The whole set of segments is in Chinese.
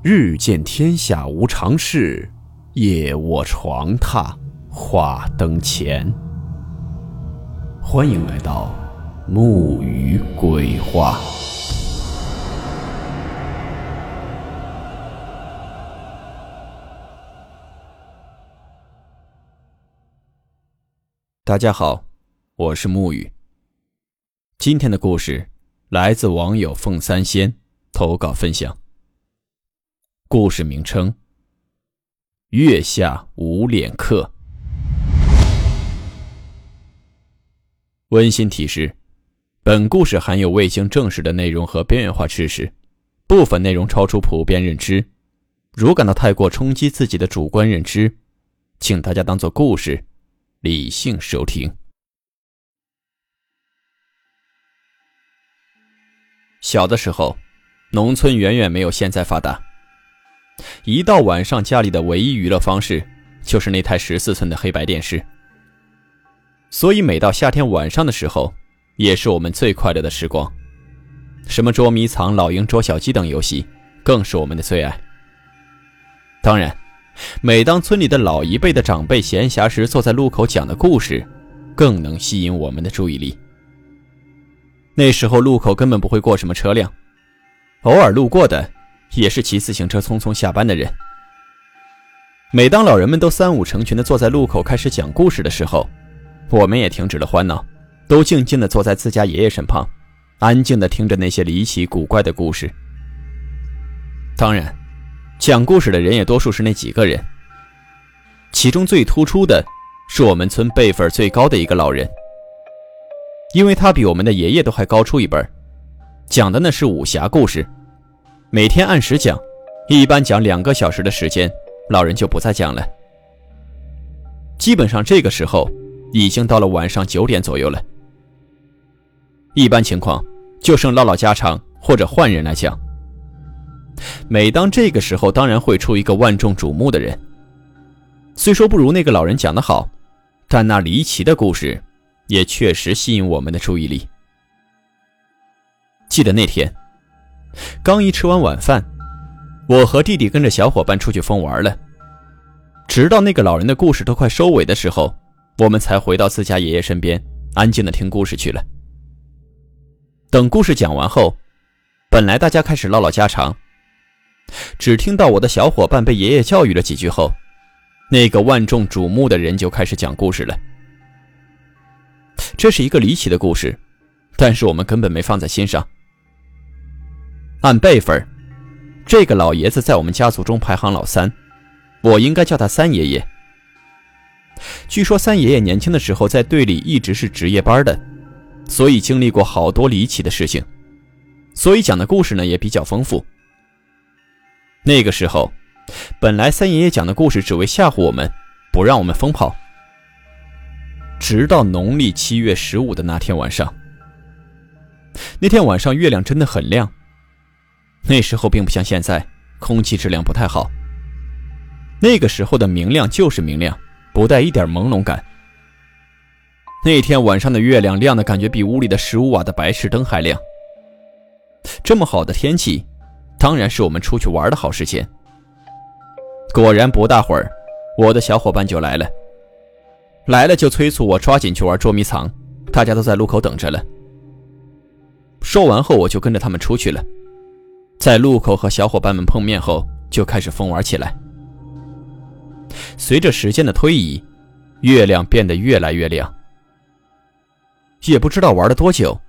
日见天下无常事，夜卧床榻话灯前。欢迎来到木鱼鬼话。大家好，我是木鱼。今天的故事来自网友凤三仙投稿分享。故事名称：月下无脸客。温馨提示：本故事含有未经证实的内容和边缘化知识，部分内容超出普遍认知。如感到太过冲击自己的主观认知，请大家当做故事，理性收听。小的时候，农村远远没有现在发达。一到晚上，家里的唯一娱乐方式就是那台十四寸的黑白电视。所以每到夏天晚上的时候，也是我们最快乐的时光。什么捉迷藏、老鹰捉小鸡等游戏，更是我们的最爱。当然，每当村里的老一辈的长辈闲暇时坐在路口讲的故事，更能吸引我们的注意力。那时候路口根本不会过什么车辆，偶尔路过的。也是骑自行车匆匆下班的人。每当老人们都三五成群的坐在路口开始讲故事的时候，我们也停止了欢闹，都静静的坐在自家爷爷身旁，安静的听着那些离奇古怪的故事。当然，讲故事的人也多数是那几个人。其中最突出的是我们村辈分最高的一个老人，因为他比我们的爷爷都还高出一辈讲的那是武侠故事。每天按时讲，一般讲两个小时的时间，老人就不再讲了。基本上这个时候已经到了晚上九点左右了。一般情况就剩唠唠家常或者换人来讲。每当这个时候，当然会出一个万众瞩目的人。虽说不如那个老人讲的好，但那离奇的故事也确实吸引我们的注意力。记得那天。刚一吃完晚饭，我和弟弟跟着小伙伴出去疯玩了。直到那个老人的故事都快收尾的时候，我们才回到自家爷爷身边，安静的听故事去了。等故事讲完后，本来大家开始唠唠家常，只听到我的小伙伴被爷爷教育了几句后，那个万众瞩目的人就开始讲故事了。这是一个离奇的故事，但是我们根本没放在心上。按辈分，这个老爷子在我们家族中排行老三，我应该叫他三爷爷。据说三爷爷年轻的时候在队里一直是值夜班的，所以经历过好多离奇的事情，所以讲的故事呢也比较丰富。那个时候，本来三爷爷讲的故事只为吓唬我们，不让我们疯跑。直到农历七月十五的那天晚上，那天晚上月亮真的很亮。那时候并不像现在，空气质量不太好。那个时候的明亮就是明亮，不带一点朦胧感。那天晚上的月亮亮的感觉比屋里的十五瓦的白炽灯还亮。这么好的天气，当然是我们出去玩的好时间。果然不大会儿，我的小伙伴就来了，来了就催促我抓紧去玩捉迷藏，大家都在路口等着了。说完后，我就跟着他们出去了。在路口和小伙伴们碰面后，就开始疯玩起来。随着时间的推移，月亮变得越来越亮。也不知道玩了多久，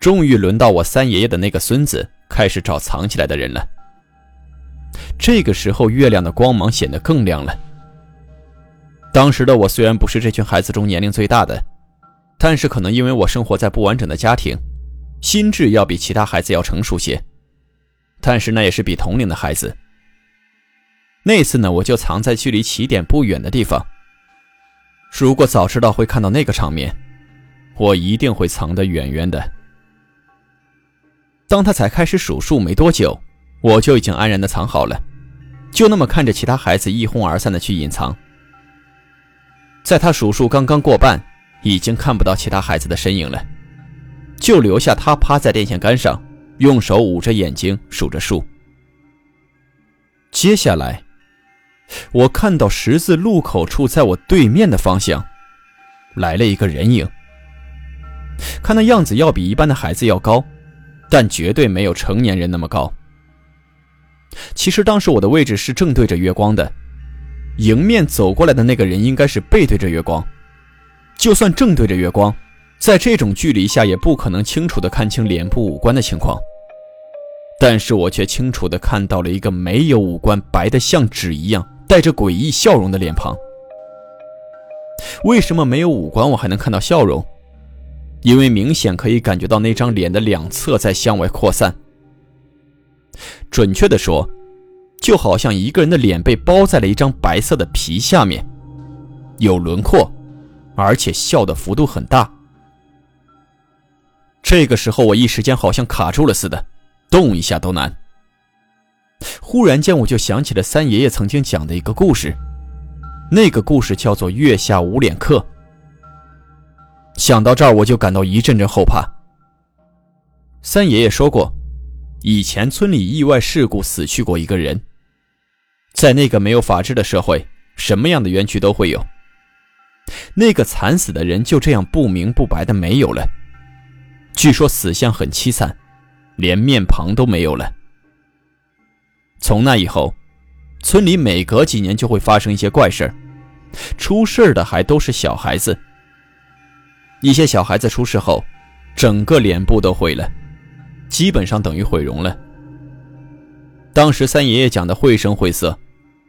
终于轮到我三爷爷的那个孙子开始找藏起来的人了。这个时候，月亮的光芒显得更亮了。当时的我虽然不是这群孩子中年龄最大的，但是可能因为我生活在不完整的家庭，心智要比其他孩子要成熟些。但是那也是比同龄的孩子。那次呢，我就藏在距离起点不远的地方。如果早知道会看到那个场面，我一定会藏得远远的。当他才开始数数没多久，我就已经安然的藏好了，就那么看着其他孩子一哄而散的去隐藏。在他数数刚刚过半，已经看不到其他孩子的身影了，就留下他趴在电线杆上。用手捂着眼睛数着数。接下来，我看到十字路口处，在我对面的方向，来了一个人影。看那样子，要比一般的孩子要高，但绝对没有成年人那么高。其实当时我的位置是正对着月光的，迎面走过来的那个人应该是背对着月光。就算正对着月光，在这种距离下也不可能清楚的看清脸部五官的情况。但是我却清楚的看到了一个没有五官、白的像纸一样、带着诡异笑容的脸庞。为什么没有五官我还能看到笑容？因为明显可以感觉到那张脸的两侧在向外扩散。准确的说，就好像一个人的脸被包在了一张白色的皮下面，有轮廓，而且笑的幅度很大。这个时候，我一时间好像卡住了似的。动一下都难。忽然间，我就想起了三爷爷曾经讲的一个故事，那个故事叫做《月下无脸客》。想到这儿，我就感到一阵阵后怕。三爷爷说过，以前村里意外事故死去过一个人，在那个没有法治的社会，什么样的冤屈都会有。那个惨死的人就这样不明不白的没有了，据说死相很凄惨。连面庞都没有了。从那以后，村里每隔几年就会发生一些怪事出事的还都是小孩子。一些小孩子出事后，整个脸部都毁了，基本上等于毁容了。当时三爷爷讲的绘声绘色，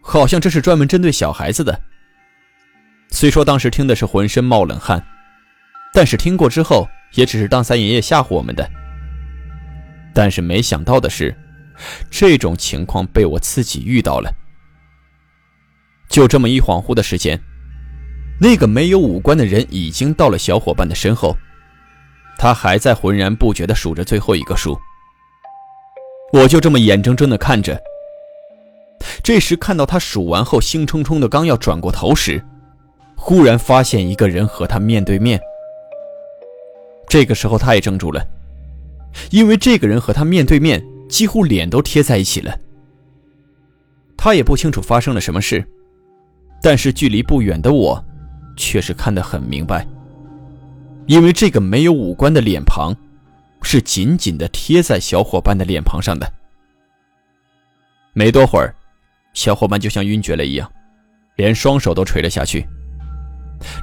好像这是专门针对小孩子的。虽说当时听的是浑身冒冷汗，但是听过之后，也只是当三爷爷吓唬我们的。但是没想到的是，这种情况被我自己遇到了。就这么一恍惚的时间，那个没有五官的人已经到了小伙伴的身后，他还在浑然不觉地数着最后一个数。我就这么眼睁睁地看着。这时看到他数完后，兴冲冲的刚要转过头时，忽然发现一个人和他面对面。这个时候他也怔住了。因为这个人和他面对面，几乎脸都贴在一起了。他也不清楚发生了什么事，但是距离不远的我，却是看得很明白。因为这个没有五官的脸庞，是紧紧的贴在小伙伴的脸庞上的。没多会儿，小伙伴就像晕厥了一样，连双手都垂了下去，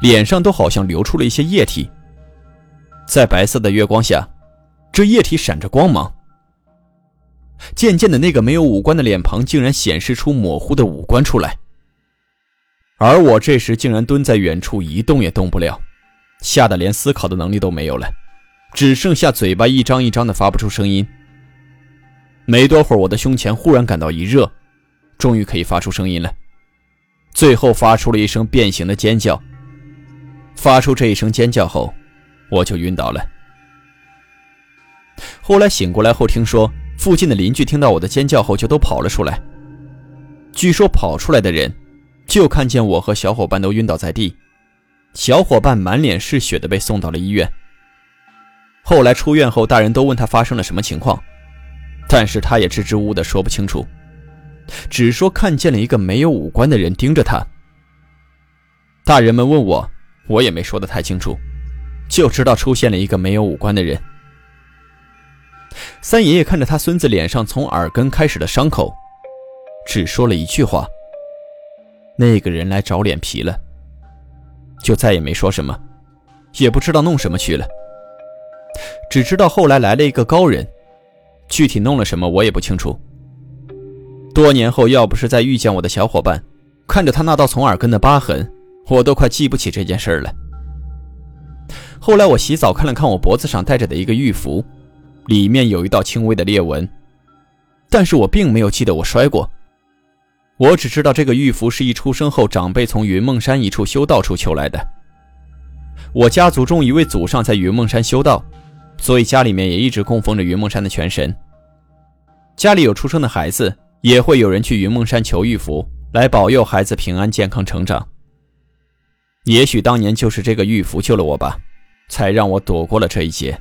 脸上都好像流出了一些液体，在白色的月光下。这液体闪着光芒，渐渐的，那个没有五官的脸庞竟然显示出模糊的五官出来。而我这时竟然蹲在远处一动也动不了，吓得连思考的能力都没有了，只剩下嘴巴一张一张的发不出声音。没多会儿，我的胸前忽然感到一热，终于可以发出声音了，最后发出了一声变形的尖叫。发出这一声尖叫后，我就晕倒了。后来醒过来后，听说附近的邻居听到我的尖叫后，就都跑了出来。据说跑出来的人，就看见我和小伙伴都晕倒在地，小伙伴满脸是血的被送到了医院。后来出院后，大人都问他发生了什么情况，但是他也支支吾吾的说不清楚，只说看见了一个没有五官的人盯着他。大人们问我，我也没说的太清楚，就知道出现了一个没有五官的人。三爷爷看着他孙子脸上从耳根开始的伤口，只说了一句话：“那个人来找脸皮了。”就再也没说什么，也不知道弄什么去了。只知道后来来了一个高人，具体弄了什么我也不清楚。多年后，要不是再遇见我的小伙伴，看着他那道从耳根的疤痕，我都快记不起这件事了。后来我洗澡看了看我脖子上戴着的一个玉符。里面有一道轻微的裂纹，但是我并没有记得我摔过。我只知道这个玉符是一出生后长辈从云梦山一处修道处求来的。我家族中一位祖上在云梦山修道，所以家里面也一直供奉着云梦山的全神。家里有出生的孩子，也会有人去云梦山求玉符，来保佑孩子平安健康成长。也许当年就是这个玉符救了我吧，才让我躲过了这一劫。